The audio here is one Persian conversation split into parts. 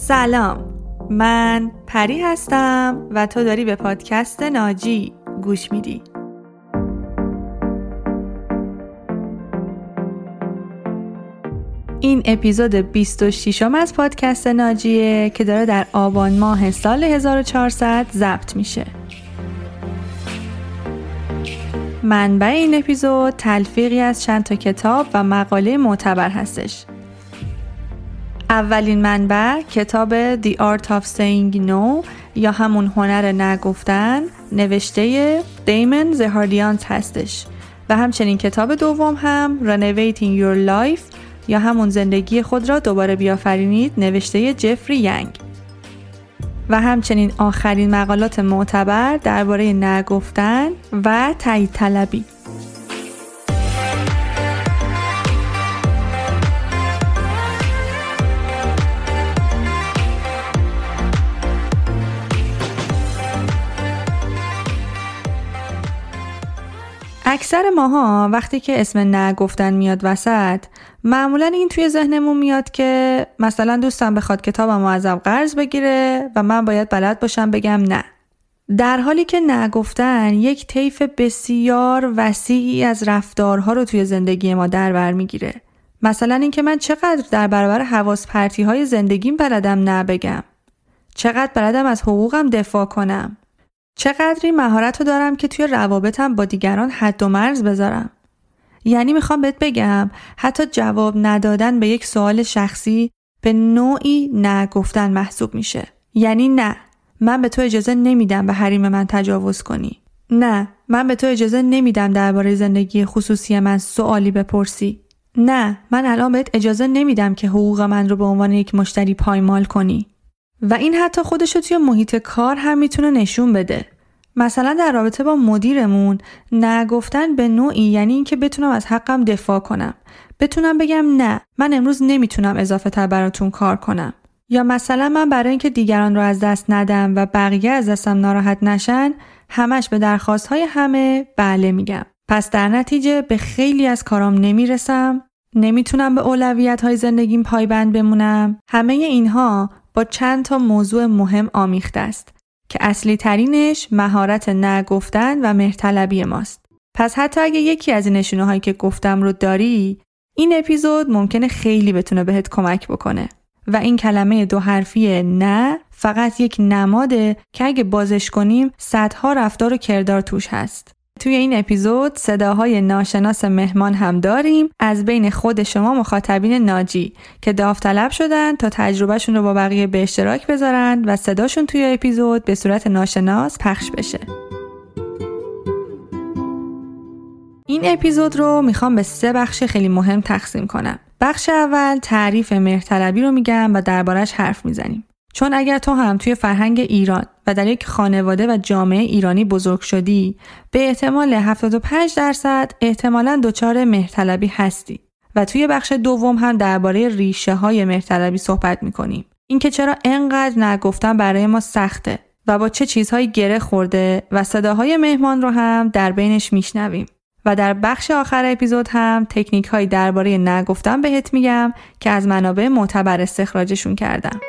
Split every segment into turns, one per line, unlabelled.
سلام. من پری هستم و تو داری به پادکست ناجی گوش میدی. این اپیزود 26 م از پادکست ناجیه که داره در آبان ماه سال 1400 ضبط میشه. منبع این اپیزود تلفیقی از چند تا کتاب و مقاله معتبر هستش. اولین منبع کتاب The Art of Saying No یا همون هنر نگفتن نوشته دیمن زهاردیانز هستش. و همچنین کتاب دوم هم Renovating Your Life یا همون زندگی خود را دوباره بیافرینید نوشته جفری ینگ و همچنین آخرین مقالات معتبر درباره نگفتن و تایید طلبی. اکثر ماها وقتی که اسم نگفتن میاد وسط معمولا این توی ذهنمون میاد که مثلا دوستم بخواد کتابم ازم قرض بگیره و من باید بلد باشم بگم نه. در حالی که نگفتن یک طیف بسیار وسیعی از رفتارها رو توی زندگی ما در بر می‌گیره. مثلا اینکه من چقدر در برابر حواس پرتی های زندگیم بلدم نه بگم. چقدر بلدم از حقوقم دفاع کنم. چقدری مهارت رو دارم که توی روابطم با دیگران حد و مرز بذارم؟ یعنی می‌خوام بهت بگم حتی جواب ندادن به یک سوال شخصی به نوعی نگفتن محسوب میشه. یعنی نه من به تو اجازه نمیدم به حریم من تجاوز کنی. نه من به تو اجازه نمیدم درباره زندگی خصوصی من سوالی بپرسی. نه من الان بهت اجازه نمیدم که حقوق من رو به عنوان یک مشتری پایمال کنی. و این حتی خودش توی محیط کار هم می‌تونه نشون بده. مثلا در رابطه با مدیرمون نگفتن به نوعی یعنی اینکه بتونم از حقم دفاع کنم. بتونم بگم نه من امروز نمی‌تونم اضافه تر براتون کار کنم. یا مثلا من برای اینکه دیگران رو از دست ندم و بقیه از دستم ناراحت نشن همش به درخواست های همه بله میگم. پس در نتیجه به خیلی از کارام نمی‌رسم نمی‌تونم به اولویت های زندگیم پایبند بمونم. همه اینها با چند تا موضوع مهم آمیخته است که اصلی ترینش مهارت نگفتن و مهرطلبی ماست. پس حتی اگه یکی از این نشونه هایی که گفتم رو داری این اپیزود ممکنه خیلی بتونه بهت کمک بکنه و این کلمه دو حرفی نه فقط یک نماده که اگه بازش کنیم صدها رفتار و کردار توش هست. توی این اپیزود صداهای ناشناس مهمان هم داریم از بین خود شما مخاطبین ناجی که داوطلب شدن تا تجربهشون رو با بقیه به اشتراک بذارن و صداشون توی اپیزود به صورت ناشناس پخش بشه. این اپیزود رو می‌خوام به سه بخش خیلی مهم تقسیم کنم. بخش اول تعریف مهرطلبی رو میگم و دربارش حرف می‌زنیم. چون اگر تو هم توی فرهنگ ایران و در یک خانواده و جامعه ایرانی بزرگ شدی به احتمال 75 درصد احتمالا دچار مهرطلبی هستی و توی بخش دوم هم درباره ریشه های مهرطلبی صحبت می‌کنیم اینکه چرا انقدر نگفتن برای ما سخته و با چه چیزهایی گره خورده و صداهای مهمان رو هم در بینش میشنویم و در بخش آخر اپیزود هم تکنیک هایی درباره نگفتن بهت میگم که از منابع معتبر استخراجشون کردم.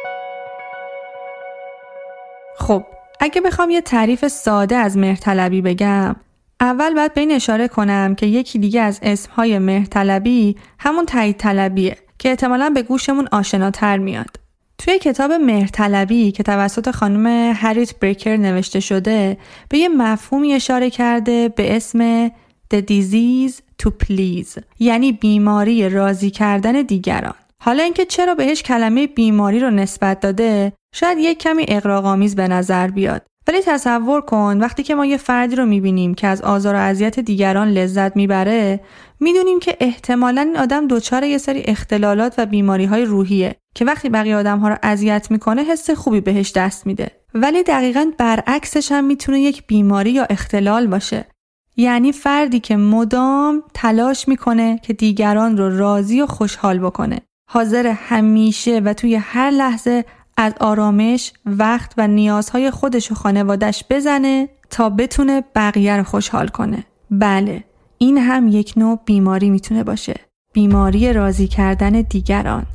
خب اگه بخوام یه تعریف ساده از مهرطلبی بگم اول باید به این اشاره کنم که یکی دیگه از اسمهای مهرطلبی همون تایید طلبیه که احتمالا به گوشمون آشناتر میاد. توی کتاب مهرطلبی که توسط خانم هریت بریکر نوشته شده به یه مفهومی اشاره کرده به اسم The Disease to Please یعنی بیماری راضی کردن دیگران. حالا اینکه چرا بهش کلمه بیماری رو نسبت داده شاید یک کمی اقراق‌آمیز به نظر بیاد. ولی تصور کن وقتی که ما یه فردی رو می‌بینیم که از آزار و اذیت دیگران لذت می‌بره می‌دونیم که احتمالا این آدم دچار یه سری اختلالات و بیماری های روحیه که وقتی بقیه آدم ها رو اذیت می‌کنه حس خوبی بهش دست میده. ولی دقیقا برعکسش هم می‌تونه یک بیماری یا اختلال باشه. یعنی فردی که مدام تلاش می‌کنه که دیگران رو راضی و خوشحال بکنه. حاضر همیشه و توی هر لحظه از آرامش، وقت و نیازهای خودش و خانوادش بزنه تا بتونه بقیه رو خوشحال کنه. بله، این هم یک نوع بیماری می‌تونه باشه. بیماری راضی کردن دیگران.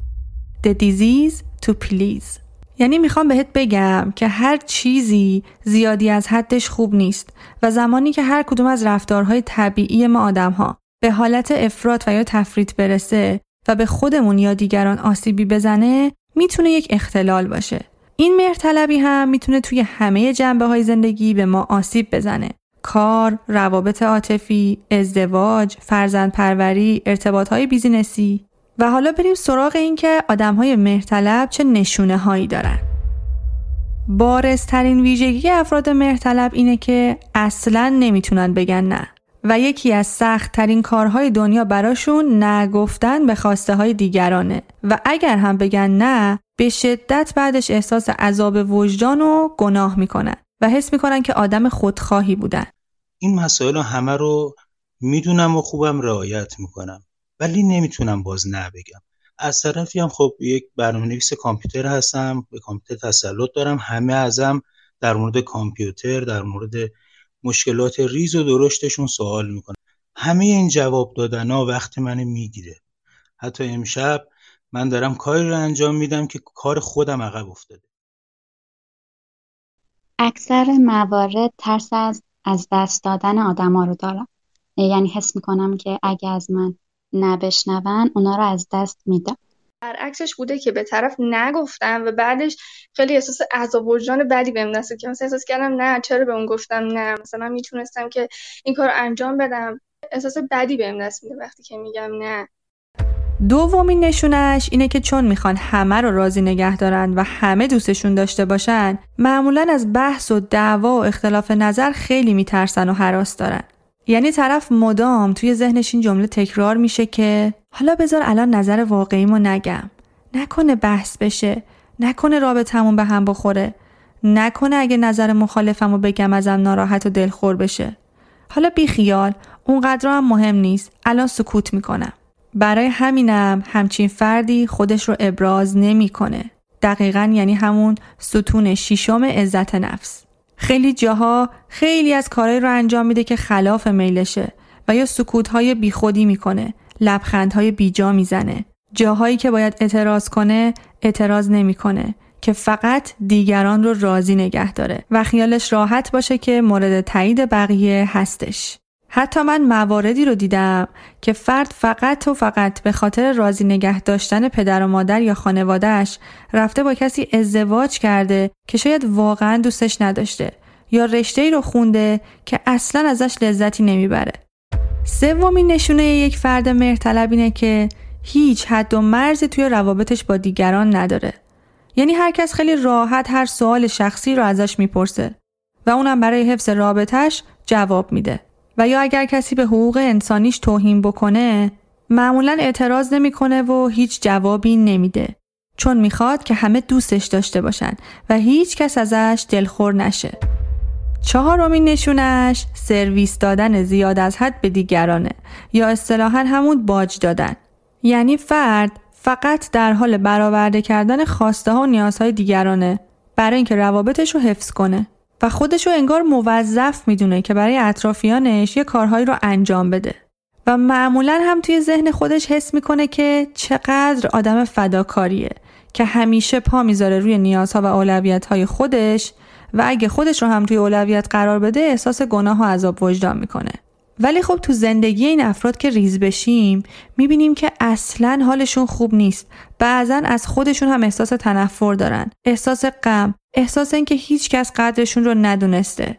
The disease to please. یعنی می‌خوام بهت بگم که هر چیزی زیادی از حدش خوب نیست و زمانی که هر کدوم از رفتارهای طبیعی ما آدم ها به حالت افراد و یا تفریط برسه و به خودمون یا دیگران آسیبی بزنه می‌تونه یک اختلال باشه. این مهرطلبی هم می‌تونه توی همه جنبه های زندگی به ما آسیب بزنه. کار، روابط عاطفی، ازدواج، فرزند پروری، ارتباط های بیزینسی و حالا بریم سراغ این که آدم های مهرطلب چه نشونه هایی دارن. بارزترین ویژگی افراد مهرطلب اینه که اصلا نمی‌تونن بگن نه. و یکی از سخت ترین کارهای دنیا براشون نگفتن به خواسته های دیگرانه. و اگر هم بگن نه به شدت بعدش احساس عذاب وجدان و گناه می‌کنن و حس می‌کنن که آدم خودخواهی بودن.
این مسائل همه رو می‌دونم و خوبم رعایت می‌کنم ولی نمی‌تونم باز نه بگم. از طرفی هم خب یک برنامه نویس کامپیوتر هستم به کامپیوتر تسلط دارم همه ازم در مورد کامپیوتر در مورد مشکلات ریز و درشتشون سوال می‌کنم همه این جواب دادن ها وقت من می‌گیره. حتی امشب من دارم کاری رو انجام میدم که کار خودم عقب افتاده.
اکثر موارد ترس از از دست دادن آدما رو دارم. یعنی حس می‌کنم که اگه از من نبشنون اونا رو از دست میدم.
برعکسش بوده که به طرف نگفتم و بعدش خیلی احساس عذاب وجدان بدی بهم دسته که مثلا احساس کردم نه چرا به اون گفتم نه؟ مثلا می‌تونستم که این کار انجام بدم. احساس بدی بهم دست میده وقتی که میگم نه.
دومین نشونش اینه که چون می‌خوان همه رو راضی نگه دارن و همه دوستشون داشته باشن معمولا از بحث و دعوا و اختلاف نظر خیلی میترسن و حراس دارن. یعنی طرف مدام توی ذهنش این جمله تکرار میشه که حالا بذار الان نظر واقعیمو نگم. نکنه بحث بشه. نکنه رابطمون به هم بخوره. نکنه اگه نظر مخالفمو بگم ازم ناراحت و دلخور بشه. حالا بیخیال اونقدر هم مهم نیست. الان سکوت می‌کنم. برای همینم همچین فردی خودش رو ابراز نمی‌کنه. دقیقا یعنی همون ستون شیشم عزت نفس. خیلی جاها خیلی از کارهایی رو انجام میده که خلاف میلشه و یا سکوتهای بیخودی می‌کنه لبخندهای بیجا می‌زنه. جاهایی که باید اعتراض کنه اعتراض نمی‌کنه که فقط دیگران رو راضی نگه داره و خیالش راحت باشه که مورد تایید بقیه هستش. حتی من مواردی رو دیدم که فرد فقط و فقط به خاطر راضی نگه داشتن پدر و مادر یا خانوادهش رفته با کسی ازدواج کرده که شاید واقعا دوستش نداشته یا رشته ای رو خونده که اصلا ازش لذتی نمی‌بره. سومین نشونه یک فرد مهرطلب اینه که هیچ حد و مرزی توی روابطش با دیگران نداره. یعنی هر کس خیلی راحت هر سوال شخصی رو ازش می‌پرسه و اونم برای حفظ رابطش جواب میده. و یا اگر کسی به حقوق انسانیش توهین بکنه معمولا اعتراض نمی‌کنه و هیچ جوابی نمیده. چون می‌خواد که همه دوستش داشته باشن و هیچ کس ازش دلخور نشه. چهارمین نشونش سرویس دادن زیاد از حد به دیگرانه. یا اصطلاحا همون باج دادن. یعنی فرد فقط در حال برآورده کردن خواسته ها و نیازهای دیگرانه برای اینکه روابطش رو حفظ کنه. و خودشو انگار موظف می‌دونه که برای اطرافیانش یه کارهایی رو انجام بده. و معمولا هم توی ذهن خودش حس می‌کنه که چقدر آدم فداکاریه که همیشه پا می‌ذاره روی نیازها و اولویتهای خودش و اگه خودش رو هم توی اولویت قرار بده احساس گناه و عذاب وجدان می‌کنه. ولی خب تو زندگی این افراد که ریز بشیم می‌بینیم که اصلا حالشون خوب نیست. بعضا از خودشون هم احساس تنفر دارن احساس غم احساس هیچ کس قدرشون رو ندونسته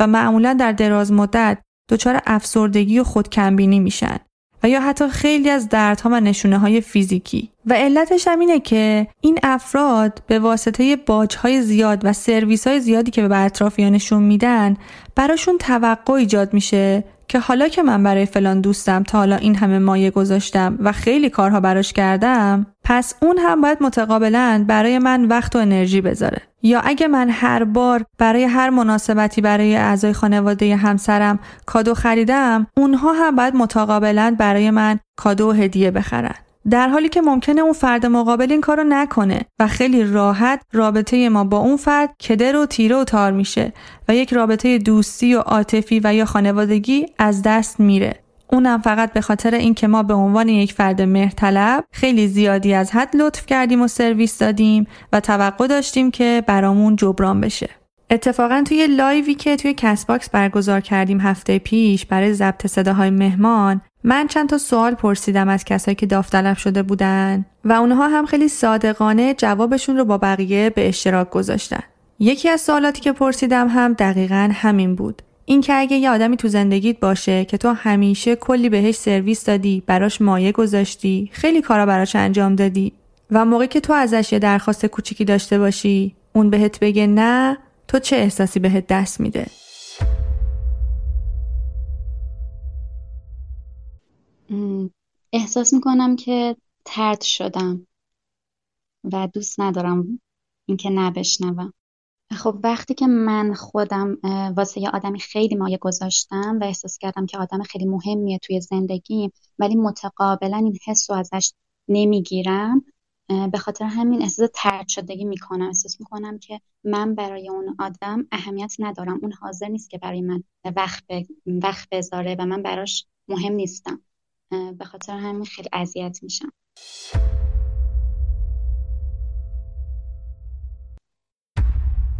و معمولا در دراز مدت دچار افسردگی و خودکمبینی میشن و یا حتی خیلی از دردها و نشونه های فیزیکی. و علتش هم اینه که این افراد به واسطه باجهای زیاد و سرویس های زیادی که به اطرافیانشون میدن براشون توقع ایجاد میشه که حالا که من برای فلان دوستم تا حالا این همه مایه گذاشتم و خیلی کارها براش کردم پس اون هم باید متقابلا برای من وقت و انرژی بذاره. یا اگه من هر بار برای هر مناسبتی برای اعضای خانواده همسرم کادو خریدم اونها هم باید متقابلا برای من کادو و هدیه بخرن. در حالی که ممکنه اون فرد مقابل این کارو نکنه و خیلی راحت رابطه ما با اون فرد کدر و تیره و تار میشه و یک رابطه دوستی و عاطفی و یا خانوادگی از دست میره اونم فقط به خاطر اینکه ما به عنوان یک فرد مهرطلب خیلی زیادی از حد لطف کردیم و سرویس دادیم و توقع داشتیم که برامون جبران بشه. اتفاقا توی لایوی که توی Castbox برگزار کردیم هفته پیش برای ضبط صداهای مهمان من چند تا سوال پرسیدم از کسایی که داوطلب شده بودن و اونها هم خیلی صادقانه جوابشون رو با بقیه به اشتراک گذاشتن. یکی از سوالاتی که پرسیدم هم دقیقا همین بود. اینکه اگه یه آدمی تو زندگیت باشه که تو همیشه کلی بهش سرویس دادی، براش مایه گذاشتی، خیلی کارا براش انجام دادی و موقعی که تو ازش یه درخواست کوچیکی داشته باشی، اون بهت بگه نه، تو چه احساسی بهت دست میده؟
احساس می‌کنم که ترد شدم و دوست ندارم اینکه نبشنوم. خب وقتی که من خودم واسه یه آدمی خیلی مایه گذاشتم و احساس کردم که آدم خیلی مهمیه توی زندگیم ولی متقابلا این حس رو ازش نمی‌گیرم به خاطر همین احساس ترد شدگی می‌کنم. احساس می‌کنم که من برای اون آدم اهمیت ندارم. اون حاضر نیست که برای من وقت, وقت بذاره و من براش مهم نیستم. به خاطر همین خیلی اذیت میشم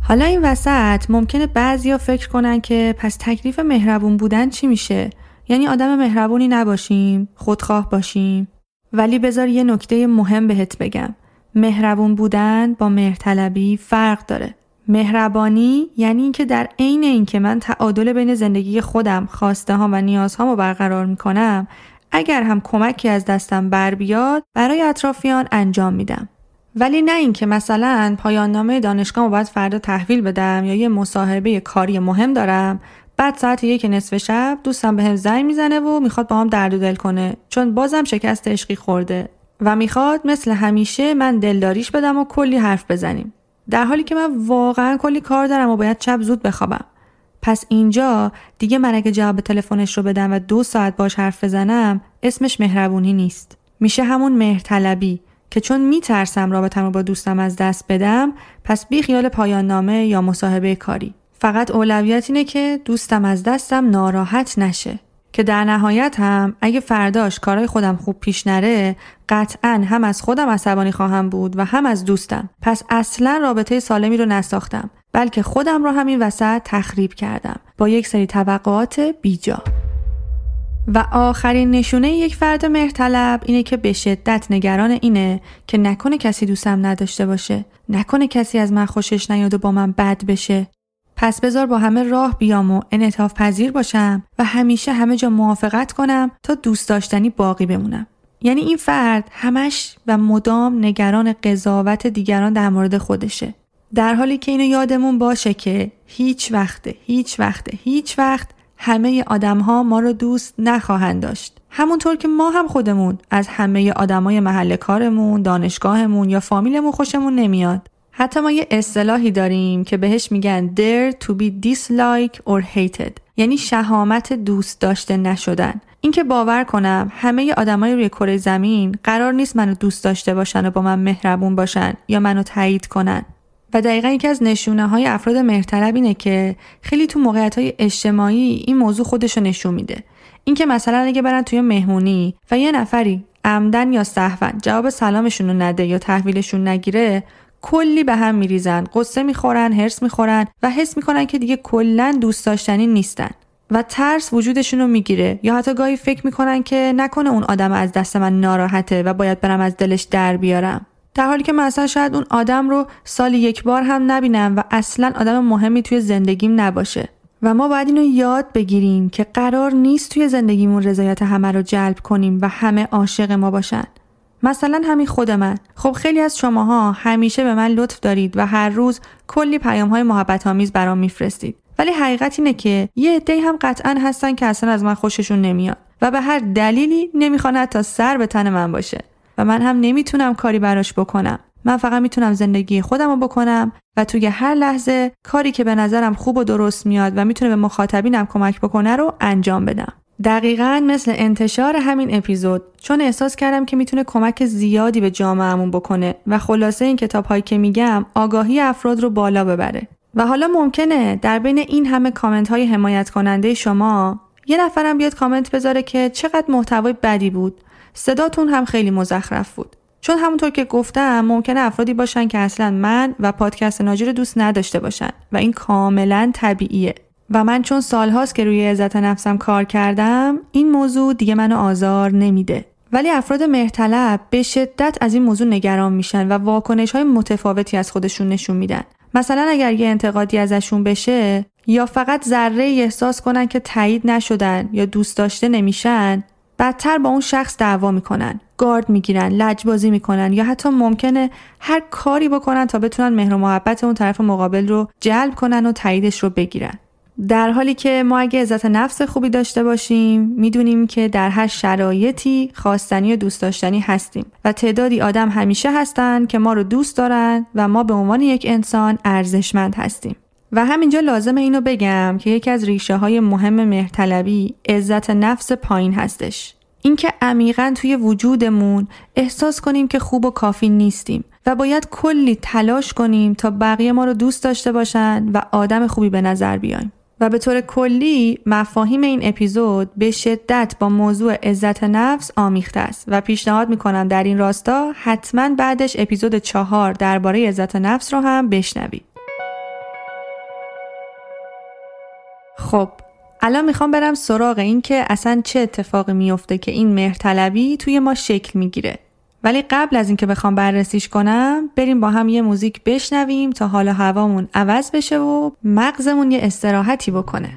حالا این وسط ممکنه بعضیا فکر کنن که پس تکلیف مهربون بودن چی میشه؟ یعنی آدم مهربونی نباشیم، خودخواه باشیم. ولی بذار یه نکته مهم بهت بگم. مهربون بودن با مهرطلبی فرق داره. مهربانی یعنی اینکه در عین اینکه من تعادل بین زندگی خودم، خواسته ها و نیازهامو برقرار می‌کنم، اگر هم کمکی از دستم بر بیاد برای اطرافیان انجام میدم. ولی نه اینکه مثلا پایان نامه دانشگاه باید فردا تحویل بدم یا یه مصاحبه کاری مهم دارم. بعد ساعت یک نصف شب دوستم به هم زنگ می‌زنه و می‌خواد با هم درد و دل کنه چون بازم شکست عشقی خورده. و می‌خواد مثل همیشه من دلداریش بدم و کلی حرف بزنیم. در حالی که من واقعا کلی کار دارم و باید شب زود بخوابم. پس اینجا دیگه من اگه جواب تلفنش رو بدم و دو ساعت باش حرف بزنم اسمش مهربونی نیست. میشه همون مهرطلبی که چون میترسم رابطم رو با دوستم از دست بدم پس بی خیال پایان نامه یا مصاحبه کاری. فقط اولویت اینه که دوستم از دستم ناراحت نشه. که در نهایت هم اگه فرداش کارای خودم خوب پیش نره قطعا هم از خودم عصبانی خواهم بود و هم از دوستم. پس اصلا رابطه سالمی رو نساختم. بلکه خودم رو همین وسط تخریب کردم با یک سری توقعات بیجا. و آخرین نشونه یک فرد مهرطلب اینه که به شدت نگران اینه که نکنه کسی دوستم نداشته باشه نکنه کسی از من خوشش نیاد و با من بد بشه. پس بذار با همه راه بیام و انعطاف پذیر باشم و همیشه همه جا موافقت کنم تا دوست داشتنی باقی بمونم. یعنی این فرد همش و مدام نگران قضاوت دیگران در مورد خودشه. در حالی که اینو یادمون باشه که هیچ وقت هیچ وقت هیچ وقت همه آدم ها ما رو دوست نخواهند داشت. همونطور که ما هم خودمون از همه آدمای محل کارمون، دانشگاهمون یا فامیلمون خوشمون نمیاد. حتی ما یه اصطلاحی داریم که بهش میگن dare to be disliked or hated. یعنی شهامت دوست داشته نشدن. اینکه باور کنم همه آدمای روی کره زمین قرار نیست منو دوست داشته باشن و با من مهربون باشن یا منو تایید کنن. و دقیقا یکی از نشونه های افراد مهرطلب اینه که خیلی تو موقعیت های اجتماعی این موضوع خودش رو نشون میده. اینکه مثلا اگه برن توی مهمونی و یه نفری عمدن یا سهون جواب سلامشون رو نده یا تحویلشون نگیره کلی به هم میریزن قصه می‌خورن هرس می‌خورن و حس می‌کنن که دیگه کلا دوست داشتنی نیستن و ترس وجودشون رو می‌گیره. یا حتی گاهی فکر می‌کنن که نکنه اون آدم از دست من ناراحته و باید برم از دلش در بیارم. در حالی که من اصلا شاید اون آدم رو سال یک بار هم نبینم و اصلا آدم مهمی توی زندگیم نباشه. و ما باید اینو یاد بگیریم که قرار نیست توی زندگیمون رضایت همه رو جلب کنیم و همه عاشق ما باشن. مثلا همین خود من. خب خیلی از شماها همیشه به من لطف دارید و هر روز کلی پیام های محبت آمیز برام میفرستید. ولی حقیقت اینه که یه عده هم قطعا هستن که اصلا از من خوششون نمیاد و به هر دلیلی نمی‌خوان تا سر به تن من باشه. و من هم نمی‌تونم کاری براش بکنم. من فقط می‌تونم زندگی خودم رو بکنم و توی هر لحظه کاری که به نظرم خوب و درست میاد و می‌تونه به مخاطبینم کمک بکنه رو انجام بدم. دقیقا مثل انتشار همین اپیزود چون احساس کردم که می‌تونه کمک زیادی به جامعهمون بکنه و خلاصه این کتاب هایی که میگم آگاهی افراد رو بالا ببره. و حالا ممکنه در بین این همه کامنت های حمایت کننده شما یه نفرم بیاد کامنت بذاره که چقدر محتوای بدی بود صداتون هم خیلی مزخرف بود. چون همونطور که گفتم ممکنه افرادی باشن که اصلا من و پادکست ناجی رو دوست نداشته باشن و این کاملا طبیعیه. و من چون سالهاست که روی عزت نفسم کار کردم این موضوع دیگه منو آزار نمیده. ولی افراد مهرطلب به شدت از این موضوع نگران میشن و واکنش های متفاوتی از خودشون نشون میدن. مثلا اگر یه انتقادی ازشون بشه یا فقط ذره احساس کنن که تایید نشدن یا دوست داشته نمیشن بدتر با اون شخص دعوا می‌کنن گارد می‌گیرن لجبازی می‌کنن یا حتی ممکنه هر کاری بکنن تا بتونن مهر و محبت اون طرف مقابل رو جلب کنن و تاییدش رو بگیرن. در حالی که ما اگه عزت نفس خوبی داشته باشیم می‌دونیم که در هر شرایطی خواستنی و دوست داشتنی هستیم و تعدادی آدم همیشه هستن که ما رو دوست دارن و ما به عنوان یک انسان ارزشمند هستیم. و همینجا لازم اینو بگم که یکی از ریشه های مهم مهرطلبی عزت نفس پایین هستش اینکه عمیقا توی وجودمون احساس کنیم که خوب و کافی نیستیم و باید کلی تلاش کنیم تا بقیه ما رو دوست داشته باشن و آدم خوبی به نظر بیایم و به طور کلی مفاهیم این اپیزود به شدت با موضوع عزت نفس آمیخته است و پیشنهاد می‌کنم در این راستا حتما بعدش اپیزود چهار درباره عزت نفس رو هم بشنوید. خب الان می‌خوام برم سراغ این که اصلا چه اتفاقی میفته که این مهرطلبی توی ما شکل می‌گیره. ولی قبل از اینکه بخوام بررسیش کنم بریم با هم یه موزیک بشنویم تا حال هوامون عوض بشه و مغزمون یه استراحتی بکنه.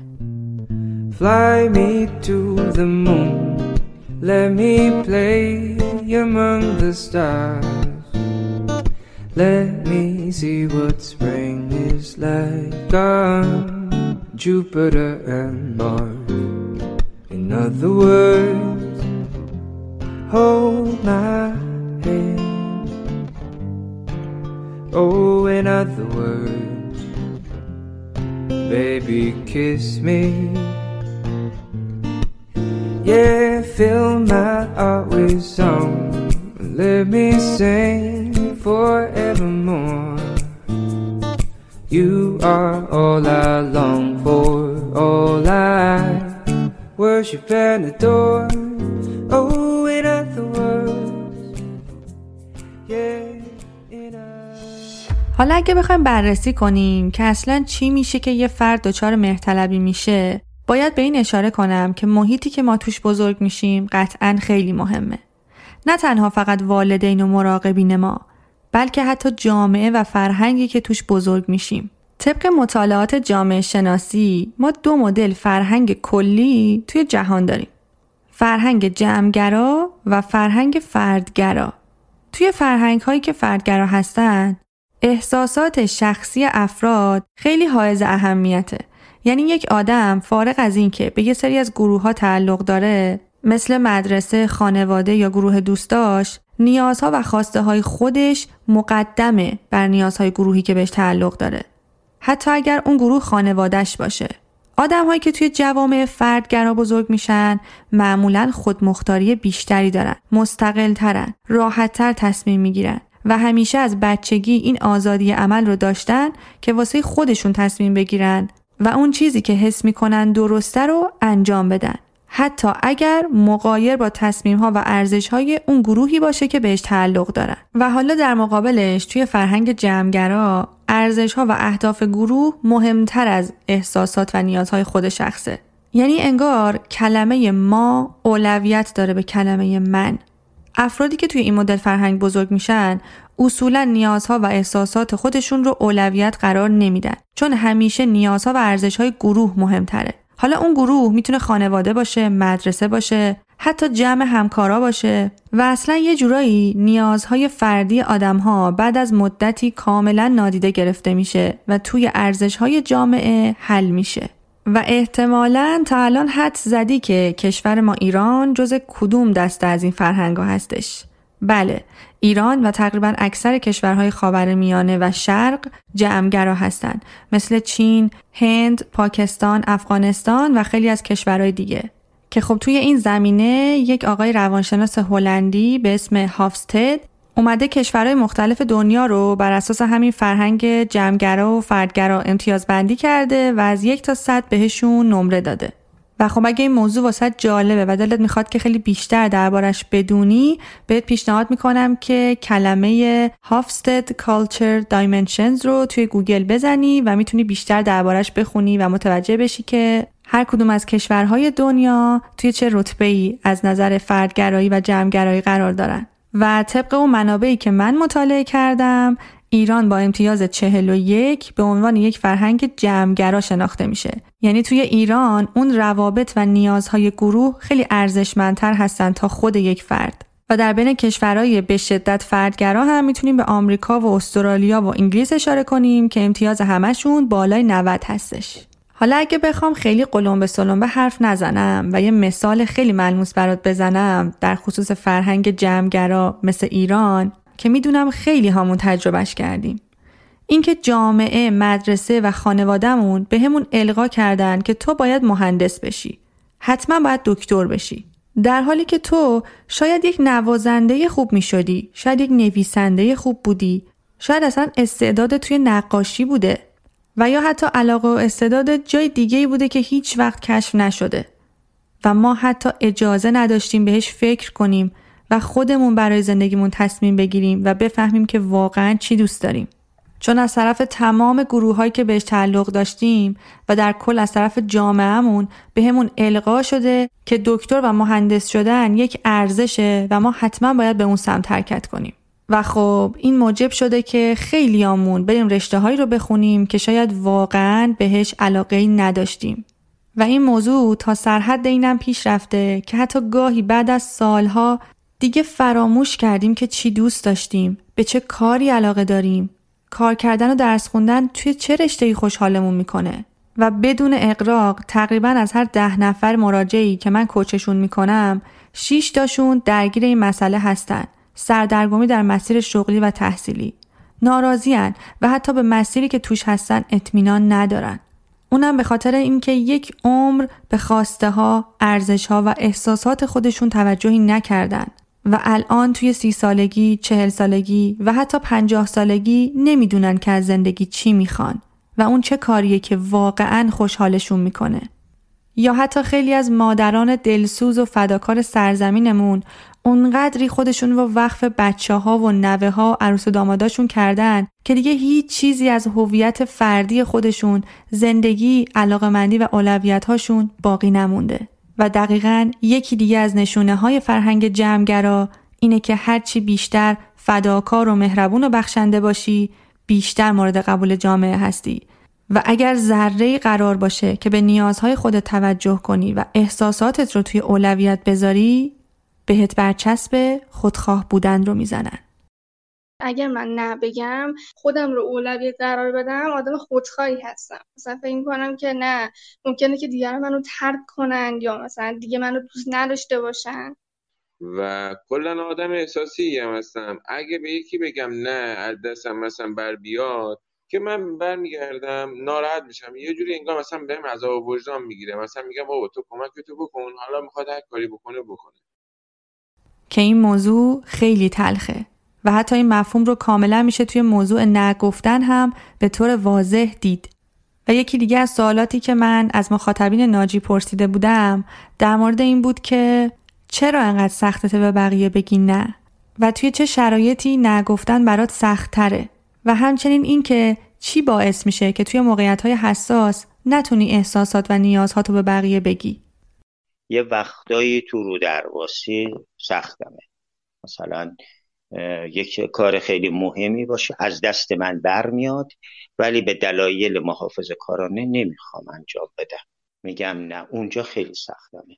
Fly me to the moon. Let me play among the stars. Let me see what spring is like on Jupiter and Mars In other words Hold my hand. Oh, in other words, baby, kiss me. Yeah, fill my heart with song. Let me sing forevermore. You are all I long for, all I worship and adore. Oh, in other words, yeah. حالا اگه بخوایم بررسی کنیم که اصلا چی میشه که یه فرد دچار مهرطلبی میشه باید به این اشاره کنم که محیطی که ما توش بزرگ میشیم قطعا خیلی مهمه نه تنها فقط والدین و مراقبین ما بلکه حتی جامعه و فرهنگی که توش بزرگ میشیم. طبق مطالعات جامعه شناسی ما دو مدل فرهنگ کلی توی جهان داریم. فرهنگ جمعگرا و فرهنگ فردگرا. توی فرهنگ هایی که فردگرا هستن احساسات شخصی افراد خیلی حائز اهمیته. یعنی یک آدم فارغ از اینکه به یه سری از گروه ها تعلق داره مثل مدرسه، خانواده یا گروه دوستاش نیازها و خواسته های خودش مقدمه بر نیازهای گروهی که بهش تعلق داره حتی اگر اون گروه خانوادهش باشه آدم هایی که توی جوامع فردگرا بزرگ میشن معمولا خودمختاری بیشتری دارن مستقل ترن راحت تر تصمیم می‌گیرن و همیشه از بچگی این آزادی عمل رو داشتن که واسه خودشون تصمیم بگیرن و اون چیزی که حس می‌کنن درسته رو انجام بدن. حتی اگر مقایر با تصمیم ها و ارزش های اون گروهی باشه که بهش تعلق دارن. و حالا در مقابلش توی فرهنگ جمعگرا ارزش ها و اهداف گروه مهمتر از احساسات و نیازهای خود شخصه. یعنی انگار کلمه ما اولویت داره به کلمه من. افرادی که توی این مدل فرهنگ بزرگ میشن اصولا نیازها و احساسات خودشون رو اولویت قرار نمیدن. چون همیشه نیازها و ارزشهای گروه مهمتره. حالا اون گروه می‌تونه خانواده باشه مدرسه باشه حتی جمع همکارا باشه و اصلا یه جورایی نیازهای فردی آدمها بعد از مدتی کاملا نادیده گرفته میشه و توی ارزشهای جامعه حل میشه. و احتمالا تا الان حد زدی که کشور ما ایران جز کدوم دسته از این فرهنگ هستش. بله ایران و تقریبا اکثر کشورهای خاور میانه و شرق جمعگرا هستند. مثل چین، هند، پاکستان، افغانستان و خیلی از کشورهای دیگه. که خب توی این زمینه یک آقای روانشناس هلندی به اسم هافستد اومده کشورهای مختلف دنیا رو بر اساس همین فرهنگ جمعگرا و فردگرا امتیاز بندی کرده و از یک تا صد بهشون نمره داده. و خب اگه این موضوع واست جالبه و دلت می‌خواد که خیلی بیشتر دربارش بدونی بهت پیشنهاد می‌کنم که کلمه Hofstede culture dimensions رو توی گوگل بزنی و می‌تونی بیشتر دربارش بخونی و متوجه بشی که هر کدوم از کشورهای دنیا توی چه رتبه ای از نظر فردگرایی و جمعگرایی قرار دارن. و طبق اون منابعی که من مطالعه کردم ایران با امتیاز 41 به عنوان یک فرهنگ جمعگرا شناخته میشه. یعنی توی ایران اون روابط و نیازهای گروه خیلی ارزشمندتر هستن تا خود یک فرد. و در بین کشورهای به شدت فردگرا هم می‌تونیم به آمریکا و استرالیا و انگلیس اشاره کنیم که امتیاز همشون بالای 90 هستش. حالا اگه بخوام خیلی قلم به سلم به حرف نزنم و یه مثال خیلی ملموس برات بزنم در خصوص فرهنگ جمعگرا مثل ایران که می‌دونم خیلی هامون تجربهش کردیم اینکه جامعه، مدرسه و خانوادهمون به همون القا کردن که تو باید مهندس بشی. حتما باید دکتر بشی. در حالی که تو شاید یک نوازنده خوب می شدی، شاید یک نویسنده خوب بودی، شاید اصلا استعداد توی نقاشی بوده و یا حتی علاقه و استعداد جای دیگه بوده که هیچ وقت کشف نشده و ما حتی اجازه نداشتیم بهش فکر کنیم و خودمون برای زندگیمون تصمیم بگیریم و بفهمیم که واقعا چی دوست داریم. چون از طرف تمام گروه هایی که بهش تعلق داشتیم و در کل از طرف جامعهمون به همون القا شده که دکتر و مهندس شدن یک ارزشه و ما حتما باید به اون سمت حرکت کنیم. و خب این موجب شده که خیلیامون بریم رشته هایی رو بخونیم که شاید واقعا بهش علاقه ای نداشتیم. و این موضوع تا سرحد اینم پیش رفته که حتی گاهی بعد از سالها دیگه فراموش کردیم که چی دوست داشتیم به چه کاری علاقه داریم. کار کردن و درس خوندن توی چه رشته خوشحالمون می‌کنه؟ و بدون اقراق تقریبا از هر ده نفر مراجعی که من کوچشون می‌کنم شیش تاشون درگیر این مسئله هستن. سردرگمی در مسیر شغلی و تحصیلی. ناراضیان و حتی به مسیری که توش هستن اطمینان ندارن. اونم به خاطر اینکه یک عمر به خواسته ها، ارزش ها و احساسات خودشون توجهی نکردن. و الان توی سی سالگی، چهل سالگی و حتی پنجاه سالگی نمی‌دونن که از زندگی چی می‌خوان و اون چه کاریه که واقعا خوشحالشون می‌کنه. یا حتی خیلی از مادران دلسوز و فداکار سرزمینمون اونقدری خودشون رو وقف بچه ها و نوه ها عروس و داماداشون کردن که دیگه هیچ چیزی از هویت فردی خودشون زندگی علاقمندی و اولویت هاشون باقی نمونده. و دقیقا یکی دیگه از نشونه های فرهنگ جمعگرا اینه که هرچی بیشتر فداکار و مهربون و بخشنده باشی بیشتر مورد قبول جامعه هستی. و اگر ذره قرار باشه که به نیازهای خودت توجه کنی و احساساتت رو توی اولویت بذاری بهت برچسب خودخواه بودن رو می‌زنن.
اگر من نه بگم خودم رو اولویت قرار بدم آدم خودخواهی هستم. مثلا فکر کنم که نه ممکنه که دیگران منو ترک کنن یا مثلا دیگه منو دوست نداشته باشن.
و کلا آدم احساسی هم هستم. اگه به یکی بگم نه از دستم مثلا بر بیاد که من برمیگردم ناراحت میشم. یه جوری انگار مثلا بهم عذاب وجدان می‌گیره. مثلا میگم بابا تو کمک تو بکن حالا می‌خواد هر کاری بکنه بکنه.
که این موضوع خیلی تلخه. و حتی این مفهوم رو کاملا میشه توی موضوع نگفتن هم به طور واضح دید. و یکی دیگه از سوالاتی که من از مخاطبین ناجی پرسیده بودم در مورد این بود که چرا انقدر سختته به بقیه بگی نه؟ و توی چه شرایطی نگفتن برات سختتره؟ و همچنین این که چی باعث میشه که توی موقعیت های حساس نتونی احساسات و نیازهاتو به بقیه بگی؟
یه وقتایی تو رو درواسی سختمه. مثلا یک کار خیلی مهمی باشه. از دست من برمیاد ولی به دلایل محافظ کارانه نمی‌خوام انجام بدم. میگم نه اونجا خیلی سختمه.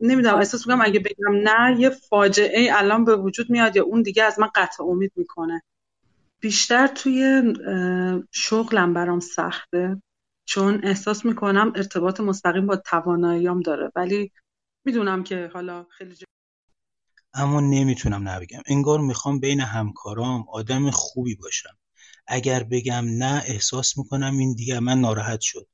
نمی‌دونم احساس می‌کنم اگه بگم نه یه فاجعه الان به وجود میاد یا اون دیگه از من قطع امید می‌کنه. بیشتر توی شغلم برام سخته چون احساس می‌کنم ارتباط مستقیم با تواناییام داره. ولی می‌دونم که حالا خیلی
اما نمی‌تونم نبگم. انگار می‌خوام بین همکارام آدم خوبی باشم. اگر بگم نه احساس می‌کنم این دیگه من ناراحت شد.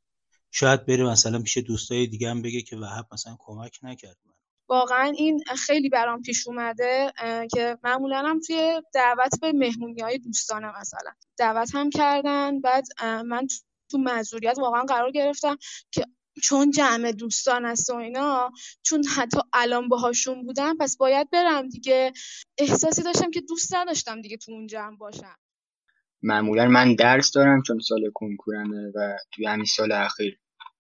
شاید بره مثلا پیش دوستای دیگه هم بگه که وهب مثلا کمک نکرد من
واقعا این خیلی برام پیش اومده که معمولا هم توی دعوت به مهمونی های دوستانه مثلا. دعوت هم کردن بعد من تو معذوریت واقعا قرار گرفتم که
چون جمع دوستان هست و اینا چون حتی الان باهاشون بودم پس باید برم دیگه. احساسی داشتم که دوست نداشتم دیگه تو اون جمع باشم.
معمولا من درس دارم چون سال کنکورمه و توی همین سال اخیر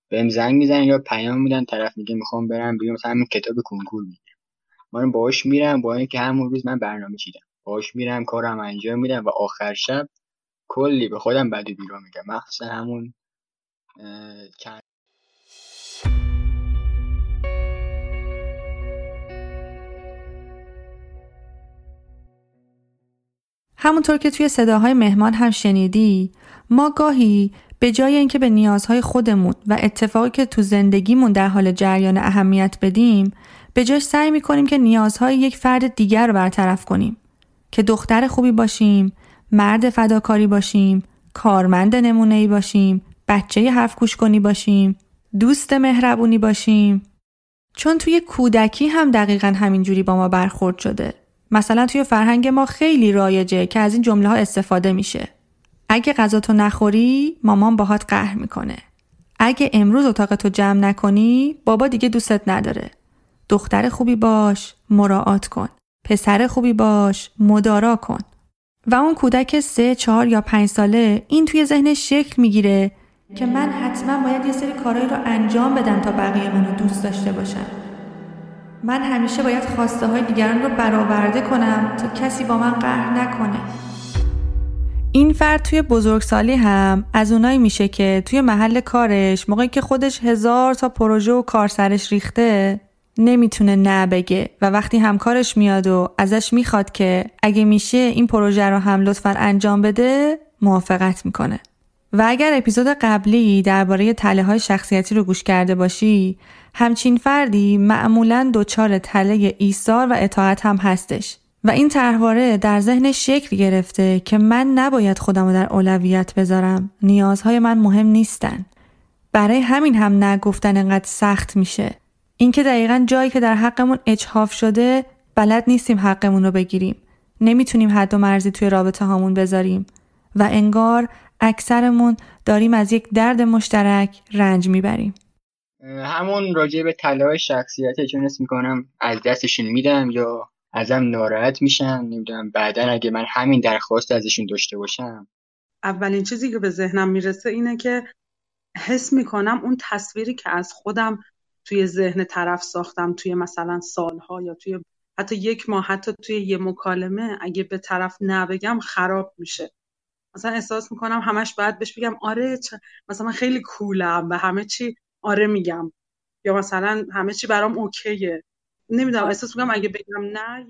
بهم زنگ می‌زنن یا پیام میدن طرف میگه می‌خوام برم بیرون مثلا همین کتاب کنکور می‌گیرم. من باهاش میرم با اینکه همون روز من برنامه چیدم. باهاش میرم کارم انجام میدم و آخر شب کلی به خودم بعد بیرون میگم. مخصوصا همون چند
همونطور که توی صداهای مهمان هم شنیدی ما گاهی به جای اینکه به نیازهای خودمون و اتفاقی که تو زندگیمون در حال جریان اهمیت بدیم به جاش سعی می‌کنیم که نیازهای یک فرد دیگر رو برطرف کنیم. که دختر خوبی باشیم مرد فداکاری باشیم کارمند نمونه ای باشیم بچه حرف گوش کنی باشیم دوست مهربونی باشیم. چون توی کودکی هم دقیقا همینجوری با ما برخورد شده. مثلا توی فرهنگ ما خیلی رایجه که از این جمله ها استفاده میشه. اگه غذا تو نخوری مامان باهات قهر می‌کنه. اگه امروز اتاق تو جمع نکنی بابا دیگه دوستت نداره. دختر خوبی باش مراعات کن. پسر خوبی باش مدارا کن. و اون کودک سه چهار یا پنج ساله این توی ذهنش شکل می‌گیره که من حتما باید یه سری کارایی رو انجام بدم تا بقیه منو دوست داشته باشن. من همیشه باید خواسته های دیگران رو برآورده کنم تا کسی با من قهر نکنه. این فرد توی بزرگسالی هم از اونایی میشه که توی محل کارش موقعی که خودش هزار تا پروژه و کار سرش ریخته نمی‌تونه نه بگه و وقتی همکارش میاد و ازش می‌خواد که اگه میشه این پروژه رو هم لطفا انجام بده موافقت می‌کنه. و اگر اپیزود قبلی درباره تله های شخصیتی رو گوش کرده باشی همچین فردی معمولا دچار تله ایثار و اطاعت هم هستش. و این طرحواره در ذهن شکل گرفته که من نباید خودم رو در اولویت بذارم. نیازهای من مهم نیستن. برای همین هم نگفتن انقدر سخت میشه. اینکه دقیقا جایی که در حقمون اجحاف شده بلد نیستیم حقمون رو بگیریم. نمی‌تونیم حد و مرزی توی رابطه هامون بذاریم. و انگار اکثرمون داریم از یک درد مشترک رنج می‌بریم.
همون راجع به طلاهای شخصیتی چون می‌کنم از دستشون میدم یا ازم ناراحت میشن نمی‌دونم بعدا اگه من همین درخواست ازشون داشته باشم.
اولین چیزی که به ذهنم می‌رسه اینه که حس می‌کنم اون تصویری که از خودم توی ذهن طرف ساختم توی مثلا سالها یا توی حتی یک ماه حتی توی یه مکالمه اگه به طرف نبگم خراب میشه. مثلا احساس می‌کنم همش باید بهش بگم آره مثلا من خیلی کولم به همه چی آره میگم. یا مثلا همه چی برام اوکیه. نمی‌دونم احساس می‌کنم اگه بگم نه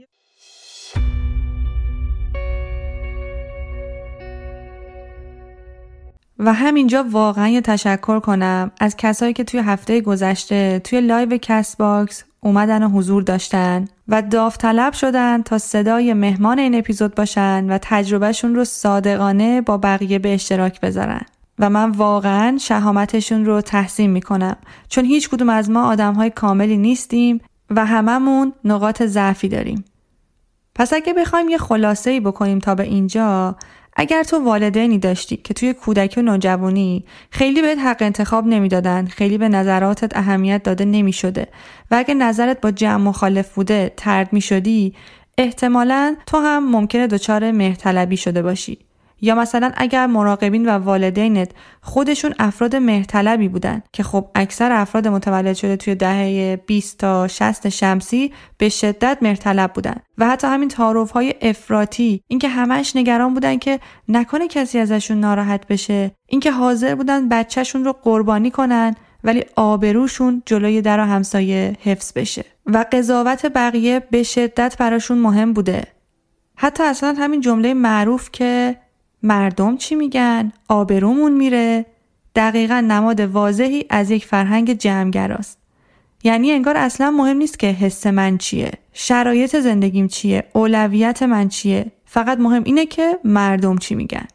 و همینجا واقعا تشکر کنم از کسایی که توی هفته گذشته توی live کست باکس اومدن و حضور داشتن و داوطلب شدن تا صدای مهمان این اپیزود باشن و تجربهشون رو صادقانه با بقیه به اشتراک بذارن. و من واقعا شهامتشون رو تحسین می‌کنم چون هیچ کدوم از ما آدم های کاملی نیستیم و هممون نقاط ضعفی داریم. پس اگه بخوایم یه خلاصه ای بکنیم تا به اینجا اگر تو والدینی داشتی که توی کودکی و نوجوانی خیلی بهت حق انتخاب نمی‌دادن خیلی به نظراتت اهمیت داده نمی‌شده و اگه نظرت با جمع مخالف بوده ترد می شدی احتمالا تو هم ممکنه دچار مهرطلبی شده باشی. یا مثلا اگر مراقبین و والدینت خودشون افراد مهرطلبی بودن که خب اکثر افراد متولد شده توی دهه 20 تا 60 شمسی به شدت مهرطلب بودن و حتی همین تعارف های افراطی اینکه همش نگران بودن که نکنه کسی ازشون ناراحت بشه اینکه حاضر بودن بچهشون رو قربانی کنن ولی آبروشون جلوی در و همسایه حفظ بشه و قضاوت بقیه به شدت براشون مهم بوده. حتی اصلا همین جمله معروف که مردم چی میگن؟ آبرومون میره. دقیقا نماد واضحی از یک فرهنگ جمعگراست. یعنی انگار اصلا مهم نیست که حس من چیه شرایط زندگیم چیه اولویت من چیه. فقط مهم اینه که مردم چی میگن.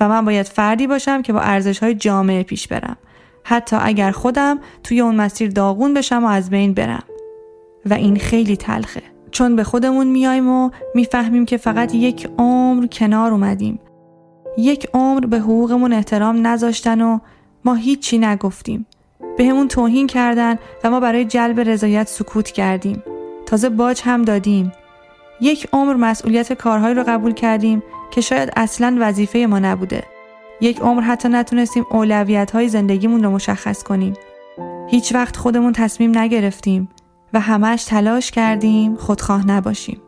و من باید فردی باشم که با ارزش های جامعه پیش برم. حتی اگر خودم توی اون مسیر داغون بشم و از بین برم. و این خیلی تلخه. چون به خودمون میایم و می‌فهمیم که فقط یک عمر کنار اومدیم. یک عمر به حقوقمون احترام نذاشتن و ما هیچی نگفتیم. به توهین کردن و ما برای جلب رضایت سکوت کردیم. تازه باج هم دادیم. یک عمر مسئولیت کارهایی رو قبول کردیم که شاید اصلا وظیفه ما نبوده. یک عمر حتی نتونستیم اولویت های زندگیمون رو مشخص کنیم. هیچ وقت خودمون تصمیم نگرفتیم و همش تلاش کردیم خودخواه نباشیم.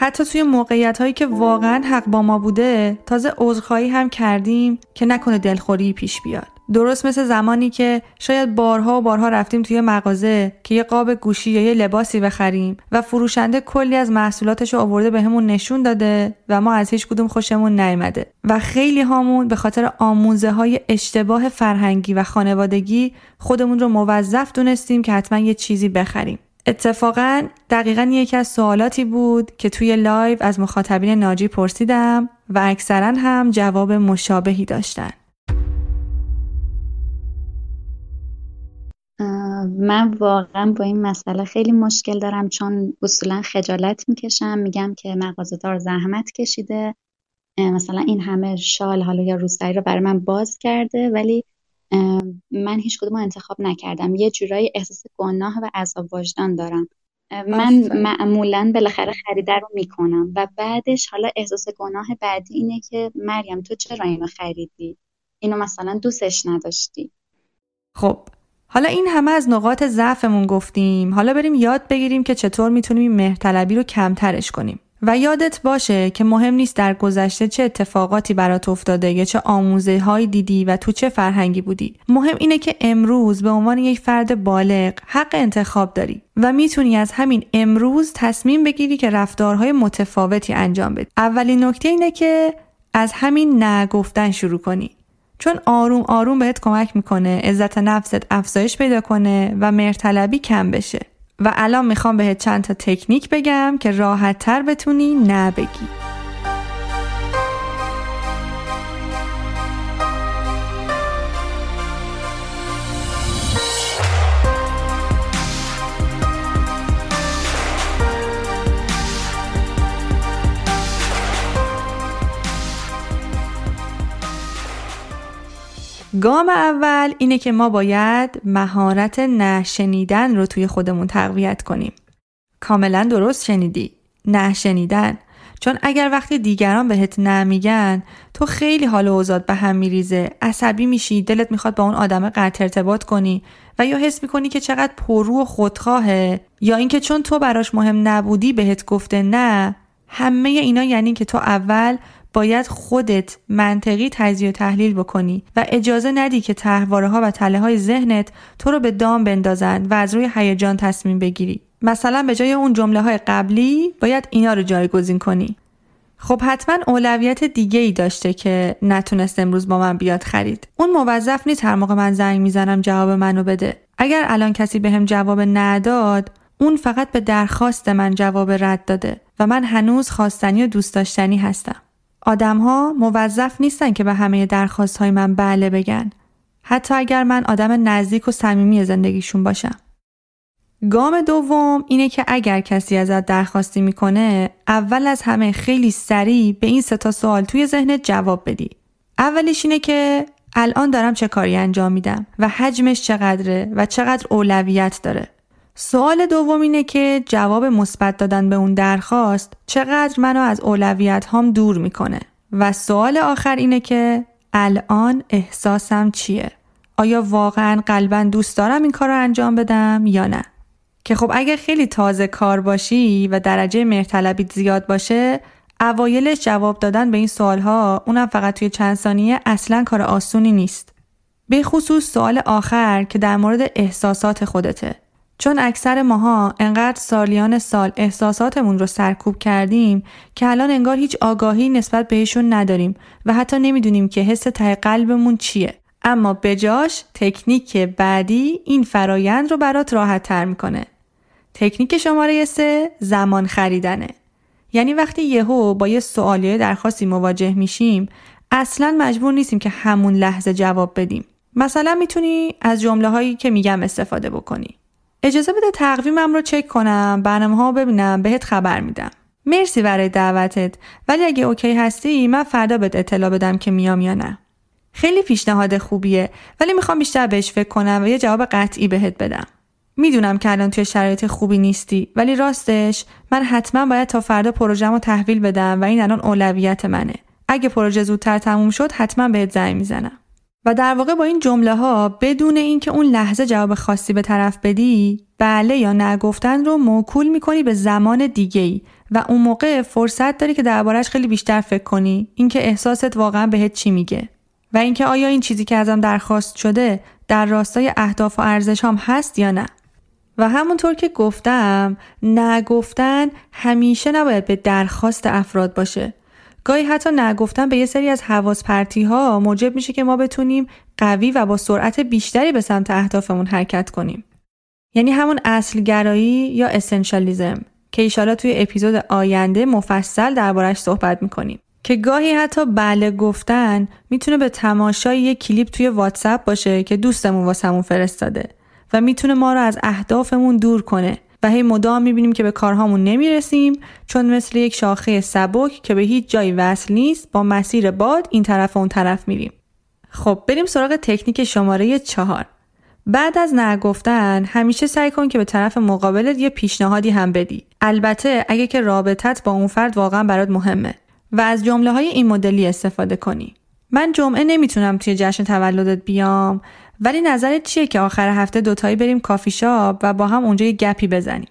حتی توی موقعیت هایی که واقعا حق با ما بوده تازه عذرخواهی هم کردیم که نکنه دلخوری پیش بیاد. درست مثل زمانی که شاید بارها و بارها رفتیم توی مغازه که یه قاب گوشی یا یه لباسی بخریم و فروشنده کلی از محصولاتش رو آورده بهمون به نشون داده و ما از هیچ کدوم خوشمون نیامده و خیلی هامون به خاطر آموزه های اشتباه فرهنگی و خانوادگی خودمون رو موظف دونستیم که حتما یه چیزی بخریم. اتفاقا دقیقا یکی از سوالاتی بود که توی لایو از مخاطبین ناجی پرسیدم و اکثرا هم جواب مشابهی داشتن.
من واقعا با این مسئله خیلی مشکل دارم چون اصولا خجالت می‌کشم. میگم که مغازه‌دار زحمت کشیده. مثلا این همه شال حالا یا روسری رو برای من باز کرده ولی من هیچ کدوم انتخاب نکردم. یه جورایی احساس گناه و عذاب وجدان دارم. من معمولا بالاخره خریده رو می‌کنم و بعدش حالا احساس گناه بعدی اینه که مریم تو چرا اینو خریدی؟ اینو مثلا دوستش نداشتی.
خب حالا این همه از نقاط ضعفمون گفتیم. حالا بریم یاد بگیریم که چطور می‌تونیم این مهرطلبی رو کمترش کنیم. و یادت باشه که مهم نیست در گذشته چه اتفاقاتی برات افتاده یا چه آموزه های دیدی و تو چه فرهنگی بودی. مهم اینه که امروز به عنوان یک فرد بالغ حق انتخاب داری و می‌تونی از همین امروز تصمیم بگیری که رفتارهای متفاوتی انجام بدی. اولین نکته اینه که از همین نگفتن شروع کنی. چون آروم آروم بهت کمک می‌کنه عزت نفست افزایش پیدا کنه و مرتلبی کم بشه. و الان می‌خوام بهت چند تا تکنیک بگم که راحت تر بتونی نبگی. گام اول اینه که ما باید مهارت نشنیدن رو توی خودمون تقویت کنیم. کاملا درست شنیدی. نشنیدن. چون اگر وقتی دیگران بهت نمیگن تو خیلی حال و اوزاد به هم میریزه عصبی میشی دلت می‌خواد با اون آدم قطع ارتباط کنی و یا حس می‌کنی که چقدر پررو و خودخواهه یا اینکه چون تو براش مهم نبودی بهت گفته نه همه اینا یعنی که تو اول باید خودت منطقی تجزیه و تحلیل بکنی و اجازه ندی که تحواره ها و تله های ذهنت تو رو به دام بندازند و از روی هیجان تصمیم بگیری. مثلا به جای اون جمله های قبلی باید اینا رو جایگزین کنی. خب حتما اولویت دیگه ای داشته که نتونست امروز با من بیاد خرید. اون موظف نیست هر موقع من زنگ می‌زنم جواب منو بده. اگر الان کسی بهم به جواب نداد اون فقط به درخواست من جواب رد داده و من هنوز خواستنی و دوست داشتنی هستم. ها موظف نیستن که به همه درخواست های من بله بگن. حتی اگر من آدم نزدیک و صمیمی زندگیشون باشم. گام دوم اینه که اگر کسی ازت درخواستی می‌کنه اول از همه خیلی سریع به این سه تا سوال توی ذهنت جواب بدی. اولیش اینه که الان دارم چه کاری انجام میدم و حجمش چقدره و چقدر اولویت داره. سوال دوم اینه که جواب مثبت دادن به اون درخواست چقدر منو از اولویت هام دور می‌کنه. و سوال آخر اینه که الان احساسم چیه؟ آیا واقعا قلبا دوست دارم این کار رو انجام بدم یا نه؟ که خب اگه خیلی تازه کار باشی و درجه مرتلبیت زیاد باشه اوایلش جواب دادن به این سوال ها اونم فقط توی چند ثانیه اصلا کار آسونی نیست. به خصوص سوال آخر که در مورد احساسات خودته. چون اکثر ماها انقدر سالیان سال احساساتمون رو سرکوب کردیم که الان انگار هیچ آگاهی نسبت بهشون نداریم و حتی نمی‌دونیم که حس ته قلبمون چیه. اما بجاش تکنیک بعدی این فرایند رو برات راحت تر می‌کنه. تکنیک شماره سه زمان خریدنه. یعنی وقتی یهو با یه سوالی درخواستی مواجه میشیم اصلا مجبور نیستیم که همون لحظه جواب بدیم. مثلا می‌تونی از جمله هایی که میگم استفاده بکنی. اجازه بده تقویمم رو چک کنم برنامه ها ببینم بهت خبر میدم. مرسی برای دعوتت. ولی اگه اوکی هستی من فردا بهت اطلاع بدم که میام یا نه. خیلی پیشنهاد خوبیه ولی می‌خوام بیشتر بهش فکر کنم و یه جواب قطعی بهت بدم. می‌دونم که الان توی شرایط خوبی نیستی ولی راستش من حتما باید تا فردا پروژم رو تحویل بدم و این الان اولویت منه. اگه پروژه زودتر تموم شد حتما بهت زنگ می‌زنم. و در واقع با این جمله ها بدون اینکه اون لحظه جواب خاصی به طرف بدی بله یا نه گفتن رو موکول می‌کنی به زمان دیگه ای و اون موقع فرصت داری که دربارش خیلی بیشتر فکر کنی. اینکه احساست واقعا بهت چی میگه. و اینکه آیا این چیزی که ازم درخواست شده در راستای اهداف و ارزش هم هست یا نه. و همونطور که گفتم نگفتن همیشه نباید به درخواست افراد باشه. گاهی حتی نگفتن به یه سری از حواس پرتی ها موجب میشه که ما بتونیم قوی و با سرعت بیشتری به سمت اهدافمون حرکت کنیم. یعنی همون اصلگرایی یا اسنشالیزم که ایشالا توی اپیزود آینده مفصل دربارش صحبت می‌کنیم. که گاهی حتی بله گفتن می‌تونه به تماشای یه کلیپ توی واتساپ باشه که دوستمون واسمون فرستاده و می‌تونه ما رو از اهدافمون دور کنه و هی مدام می‌بینیم که به کارهامون نمی‌رسیم چون مثل یک شاخه سبک که به هیچ جایی وصل نیست با مسیر باد این طرف و اون طرف میریم. خب بریم سراغ تکنیک شماره چهار. بعد از نگفتن همیشه سعی کن که به طرف مقابلت یه پیشنهادی هم بدی. البته اگه که رابطت با اون فرد واقعا برات مهمه. و از جمله های این مدلی استفاده کنی. من جمعه نمی‌تونم توی جشن تولدت بیام. ولی نظرت چیه که آخر هفته دوتایی بریم کافی شاپ و با هم اونجا یه گپی بزنیم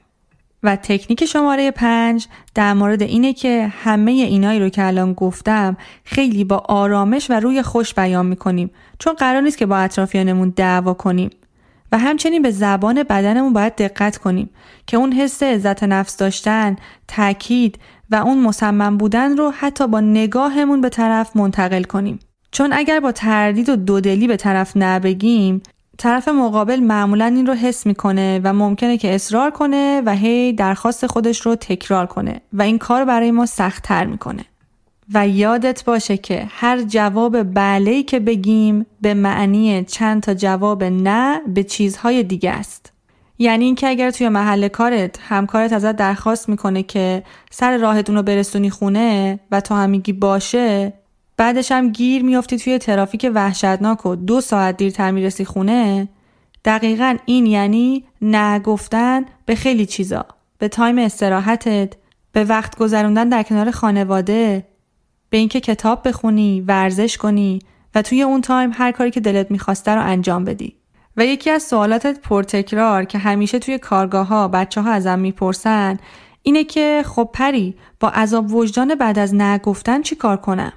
و تکنیک شماره پنج در مورد اینه که همه اینایی رو که الان گفتم خیلی با آرامش و روی خوش بیان می‌کنیم چون قرار نیست که با اطرافیانمون دعوا کنیم و همچنین به زبان بدنمون باید دقت کنیم که اون حس عزت نفس داشتن، تاکید و اون مصمم بودن رو حتی با نگاهمون به طرف منتقل کنیم. چون اگر با تردید و دودلی به طرف نبگیم طرف مقابل معمولا این رو حس می‌کنه و ممکنه که اصرار کنه و هی درخواست خودش رو تکرار کنه و این کار برای ما سختتر می‌کنه. و یادت باشه که هر جواب بله که بگیم به معنی چند تا جواب نه به چیزهای دیگه است. یعنی اینکه اگر توی محل کارت همکارت ازت درخواست می‌کنه که سر راهتون رو برسونی خونه و تو هم میگی باشه بعدش هم گیر میافتی توی ترافیک وحشتناک و دو ساعت دیرتر می‌رسی خونه؟ دقیقا این یعنی نگفتن به خیلی چیزا. به time استراحتت به وقت گذروندن در کنار خانواده به اینکه کتاب بخونی ورزش کنی و توی اون time هر کاری که دلت می‌خواسته رو انجام بدی. و یکی از سوالات پرتکرار که همیشه توی کارگاه ها بچه ها ازم می‌پرسن اینه که خب پری با عذاب وجدان بعد از نه گفتن چی کار کنم؟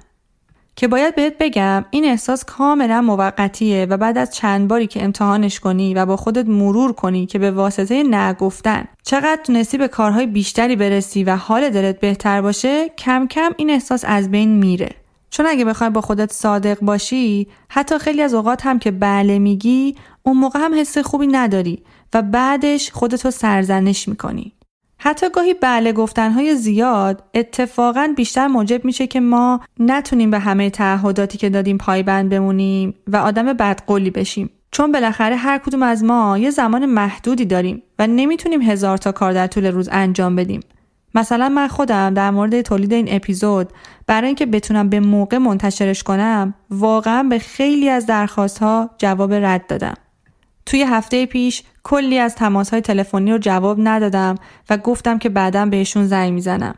که باید بهت بگم این احساس کاملا موقتیه و بعد از چند باری که امتحانش کنی و با خودت مرور کنی که به واسطه نه گفتن چقدر تونستی به کارهای بیشتری برسی و حال دلت بهتر باشه کم کم این احساس از بین میره. چون اگه بخوای با خودت صادق باشی حتی خیلی از اوقات هم که بله میگی اون موقع هم حس خوبی نداری و بعدش خودتو سرزنش می‌کنی. حتی گاهی بله گفتنهای زیاد اتفاقا بیشتر موجب میشه که ما نتونیم به همه تعهداتی که دادیم پایبند بمونیم و آدم بدقولی بشیم. چون بالاخره هر کدوم از ما یه زمان محدودی داریم و نمی‌تونیم هزار تا کار در طول روز انجام بدیم. مثلا من خودم در مورد تولید این اپیزود برای اینکه بتونم به موقع منتشرش کنم واقعا به خیلی از درخواست ها جواب رد دادم. توی هفته پیش کلی از تماس های تلفنی رو جواب ندادم و گفتم که بعدا بهشون زنگ می‌زنم.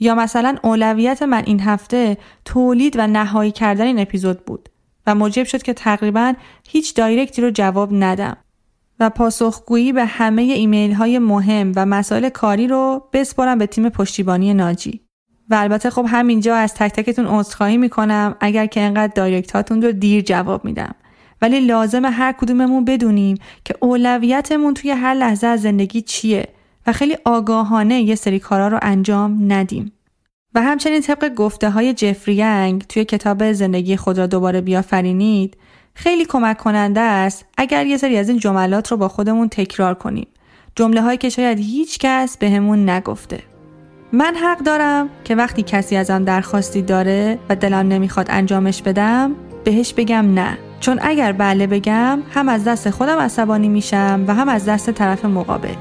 یا مثلا اولویت من این هفته تولید و نهایی کردن این اپیزود بود و موجب شد که تقریبا هیچ دایرکتی رو جواب ندم و پاسخگویی به همه ایمیل های مهم و مسائل کاری رو بسپارم به تیم پشتیبانی ناجی. و البته خب همینجا از تک تکتون عذرخواهی می‌کنم اگر که انقدر دایرکت هاتون رو دیر جواب میدم. ولی لازم هر کدوممون بدونیم که اولویتمون توی هر لحظه از زندگی چیه و خیلی آگاهانه یه سری کارا رو انجام ندیم. و همچنین طبق گفته های جفری ینگ توی کتاب زندگی خود را دوباره بیافرینید خیلی کمک کننده است اگر یه سری از این جملات رو با خودمون تکرار کنیم. جمله هایی که شاید هیچ کس بهمون نگفته. من حق دارم که وقتی کسی ازم درخواستی داره و دلم نمی‌خواد انجامش بدم بهش بگم نه. چون اگر بله بگم هم از دست خودم عصبانی میشم و هم از دست طرف مقابل.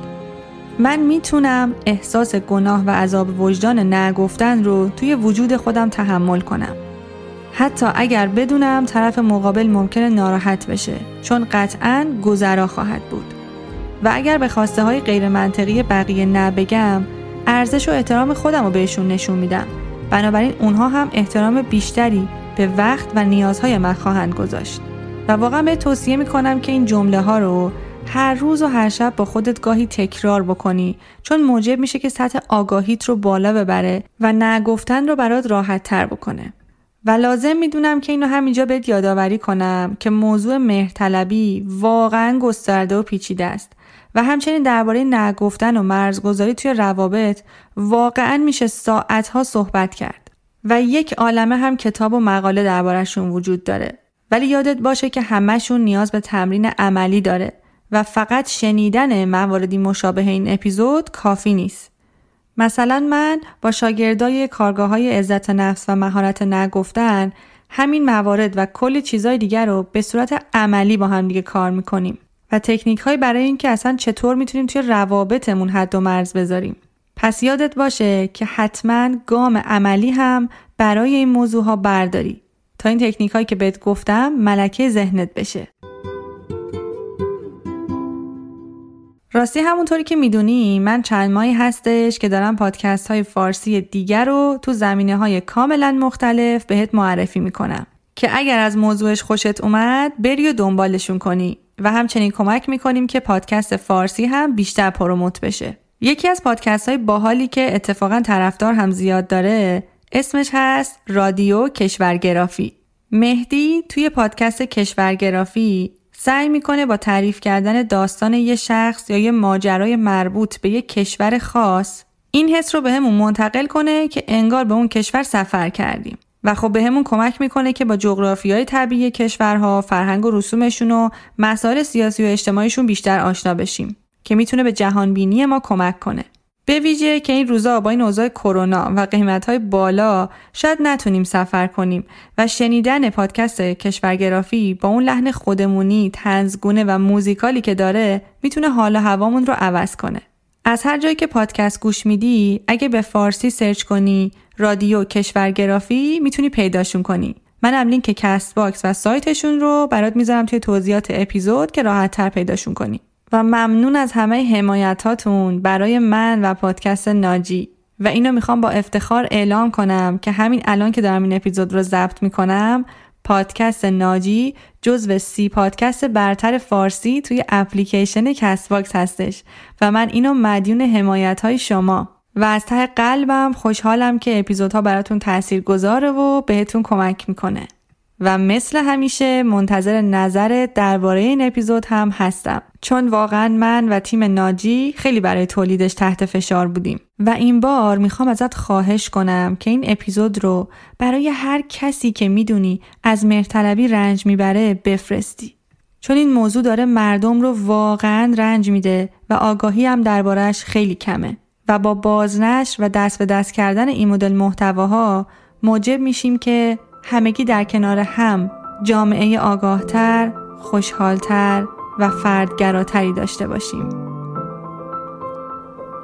من می‌تونم احساس گناه و عذاب وجدان نگفتن رو توی وجود خودم تحمل کنم. حتی اگر بدونم طرف مقابل ممکنه ناراحت بشه چون قطعا گذرا خواهد بود. و اگر به خواسته های غیر منطقی بقیه نبگم ارزش و احترام خودم رو بهشون نشون میدم. بنابراین اونها هم احترام بیشتری به وقت و نیازهای من خواهند گذاشت. و واقعا به توصیه می‌کنم که این جمله ها رو هر روز و هر شب با خودت گاهی تکرار بکنی چون موجب میشه که سطح آگاهیت رو بالا ببره و نگفتن رو برات راحت تر بکنه. و لازم می‌دونم که اینو همینجا بهت یادآوری کنم که موضوع مهرطلبی واقعا گسترده و پیچیده است. و همچنین درباره نگفتن و مرزگذاری توی روابط واقعا میشه ساعتها صحبت کرد. و یک عالمه هم کتاب و مقاله دربارهشون وجود داره ولی یادت باشه که همهشون نیاز به تمرین عملی داره و فقط شنیدن مواردی مشابه این اپیزود کافی نیست. مثلا من با شاگردای کارگاه های عزت نفس و مهارت نگفتن همین موارد و کلی چیزای دیگر رو به صورت عملی با هم دیگه کار می‌کنیم و تکنیک های برای اینکه اصلا چطور می‌تونیم توی روابطمون حد و مرز بذاریم. پس یادت باشه که حتما گام عملی هم برای این موضوع ها برداری تا این تکنیک هایی که بهت گفتم ملکه ذهنت بشه. راستی همونطوری که می‌دونی من چند ماهی هستش که دارم پادکست های فارسی دیگر رو تو زمینه های کاملا مختلف بهت معرفی می‌کنم که اگر از موضوعش خوشت اومد بری و دنبالشون کنی و همچنین کمک می‌کنیم که پادکست فارسی هم بیشتر پروموت بشه یکی از پادکست های باحالی که اتفاقا طرفدار هم زیاد داره اسمش هست رادیو کشورگرافی. مهدی توی پادکست کشورگرافی سعی می‌کنه با تعریف کردن داستان یه شخص یا یه ماجرای مربوط به یه کشور خاص این حس رو بهمون به منتقل کنه که انگار به اون کشور سفر کردیم. و خب بهمون به کمک می‌کنه که با جغرافی های طبیعی کشورها، فرهنگ و رسومشون و مسائل سیاسی و اجتماعیشون بیشتر آشنا بشیم. که می‌تونه به جهان بینی ما کمک کنه. به ویژه که این روزا با این اوضاع کرونا و های بالا شاید نتونیم سفر کنیم و شنیدن پادکست کشورگرافی با اون لحن خودمونی، تنزگونه و موزیکالی که داره می‌تونه حال و هوامون رو عوض کنه. از هر جایی که پادکست گوش میدی اگه به فارسی search کنی رادیو کشورگرافی می‌تونی پیداشون کنی. منم لینک کست باکس و سایتشون رو برات می‌ذارم توی توضیحات اپیزود که راحت تر پیداشون کنی. و ممنون از همه حمایتاتون برای من و پادکست ناجی. و اینو می‌خوام با افتخار اعلام کنم که همین الان که دارم این اپیزود رو ضبط می‌کنم پادکست ناجی جزو سی پادکست برتر فارسی توی اپلیکیشن کست باکس هستش و من اینو مدیون حمایت های شما. و از ته قلبم خوشحالم که اپیزودها براتون تأثیر گذاره و بهتون کمک می‌کنه. و مثل همیشه منتظر نظرت درباره این اپیزود هم هستم. چون واقعا من و تیم ناجی خیلی برای تولیدش تحت فشار بودیم. و این بار می‌خوام ازت خواهش کنم که این اپیزود رو برای هر کسی که می‌دونی از مرتلبی رنج می‌بره بفرستی. چون این موضوع داره مردم رو واقعا رنج میده و آگاهی هم دربارهش خیلی کمه. و با بازنشر و دست به دست کردن این مدل محتواها موجب میشیم که همگی در کنار هم جامعه آگاهتر، خوشحالتر و فردگراتری داشته باشیم.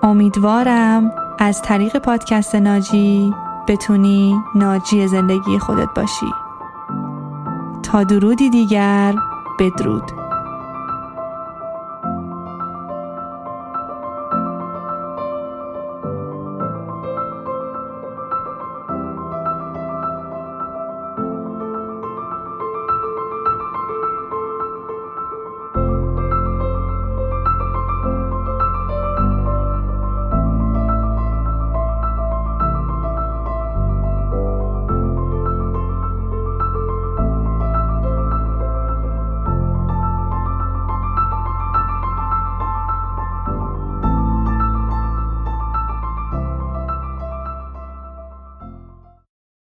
امیدوارم از طریق پادکست ناجی بتونی ناجی زندگی خودت باشی. تا درودی دیگر بدرود.